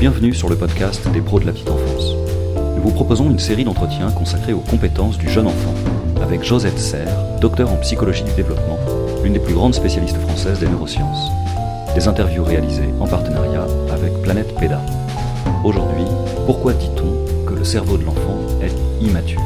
Bienvenue sur le podcast des pros de la petite enfance. Nous vous proposons une série d'entretiens consacrés aux compétences du jeune enfant avec Josette Serre, docteur en psychologie du développement, l'une des plus grandes spécialistes françaises des neurosciences. Des interviews réalisées en partenariat avec Planète PEDA. Aujourd'hui, pourquoi dit-on que le cerveau de l'enfant est immature?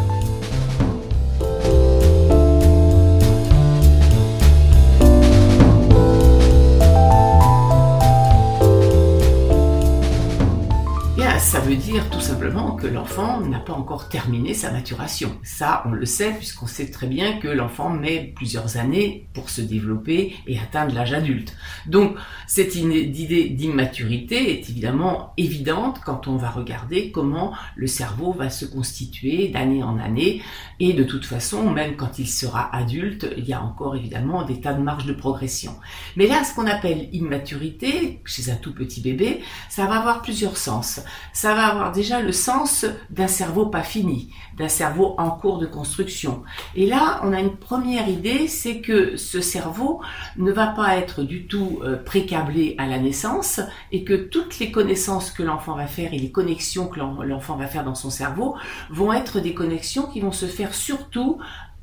Ça veut dire tout simplement que l'enfant n'a pas encore terminé sa maturation. Ça, on le sait puisqu'on sait très bien que l'enfant met plusieurs années pour se développer et atteindre l'âge adulte. Donc, cette idée d'immaturité est évidemment évidente quand on va regarder comment le cerveau va se constituer d'année en année. Et de toute façon, même quand il sera adulte, il y a encore évidemment des tas de marges de progression. Mais là, ce qu'on appelle immaturité, chez un tout petit bébé, ça va avoir plusieurs sens ça va avoir déjà le sens d'un cerveau pas fini, d'un cerveau en cours de construction. Et là, on a une première idée, c'est que ce cerveau ne va pas être du tout euh, précablé à la naissance et que toutes les connaissances que l'enfant va faire et les connexions que l'enfant va faire dans son cerveau vont être des connexions qui vont se faire surtout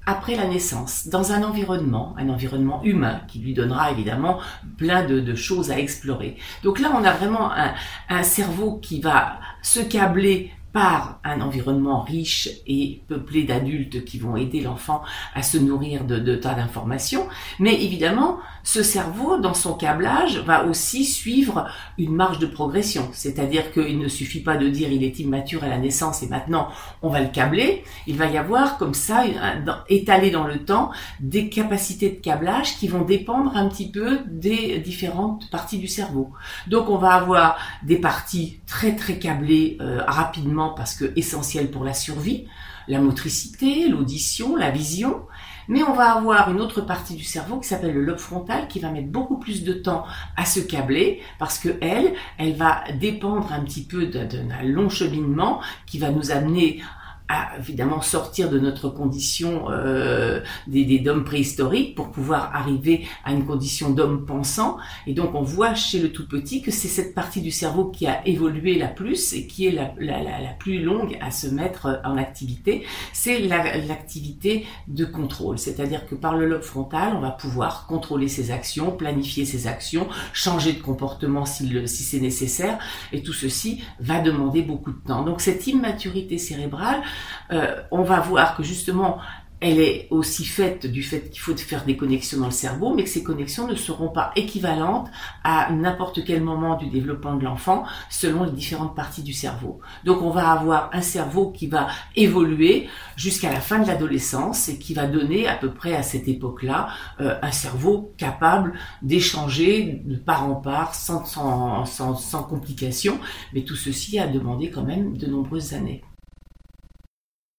après la naissance, dans un environnement, un environnement humain, qui lui donnera évidemment plein de, choses à explorer. Donc là, on a vraiment un, un cerveau qui va se câbler par un environnement riche et peuplé d'adultes qui vont aider l'enfant à se nourrir de, tas d'informations. Mais évidemment, ce cerveau, dans son câblage, va aussi suivre une marge de progression. C'est-à-dire qu'il ne suffit pas de dire il est immature à la naissance et maintenant on va le câbler. Il va y avoir comme ça, étalé dans le temps, des capacités de câblage qui vont dépendre un petit peu des différentes parties du cerveau. Donc on va avoir des parties très très câblées euh, rapidement parce que essentiel pour la survie, la motricité, l'audition, la vision, mais on va avoir une autre partie du cerveau qui s'appelle le lobe frontal qui va mettre beaucoup plus de temps à se câbler parce que elle, elle va dépendre un petit peu d'un long cheminement qui va nous amener à évidemment sortir de notre condition euh, des, des d'hommes préhistoriques pour pouvoir arriver à une condition d'homme pensant. Et donc on voit chez le tout petit que c'est cette partie du cerveau qui a évolué la plus et qui est la, la, la, plus longue à se mettre en activité. C'est l'activité de contrôle. C'est-à-dire que par le lobe frontal, on va pouvoir contrôler ses actions, planifier ses actions, changer de comportement si, si c'est nécessaire. Et tout ceci va demander beaucoup de temps. Donc cette immaturité cérébrale, euh, on va voir que justement elle est aussi faite du fait qu'il faut faire des connexions dans le cerveau, mais que ces connexions ne seront pas équivalentes à n'importe quel moment du développement de l'enfant selon les différentes parties du cerveau. Donc on va avoir un cerveau qui va évoluer jusqu'à la fin de l'adolescence et qui va donner à peu près à cette époque-là euh, un cerveau capable d'échanger de part en part sans, sans, sans, sans complications, mais tout ceci a demandé quand même de nombreuses années.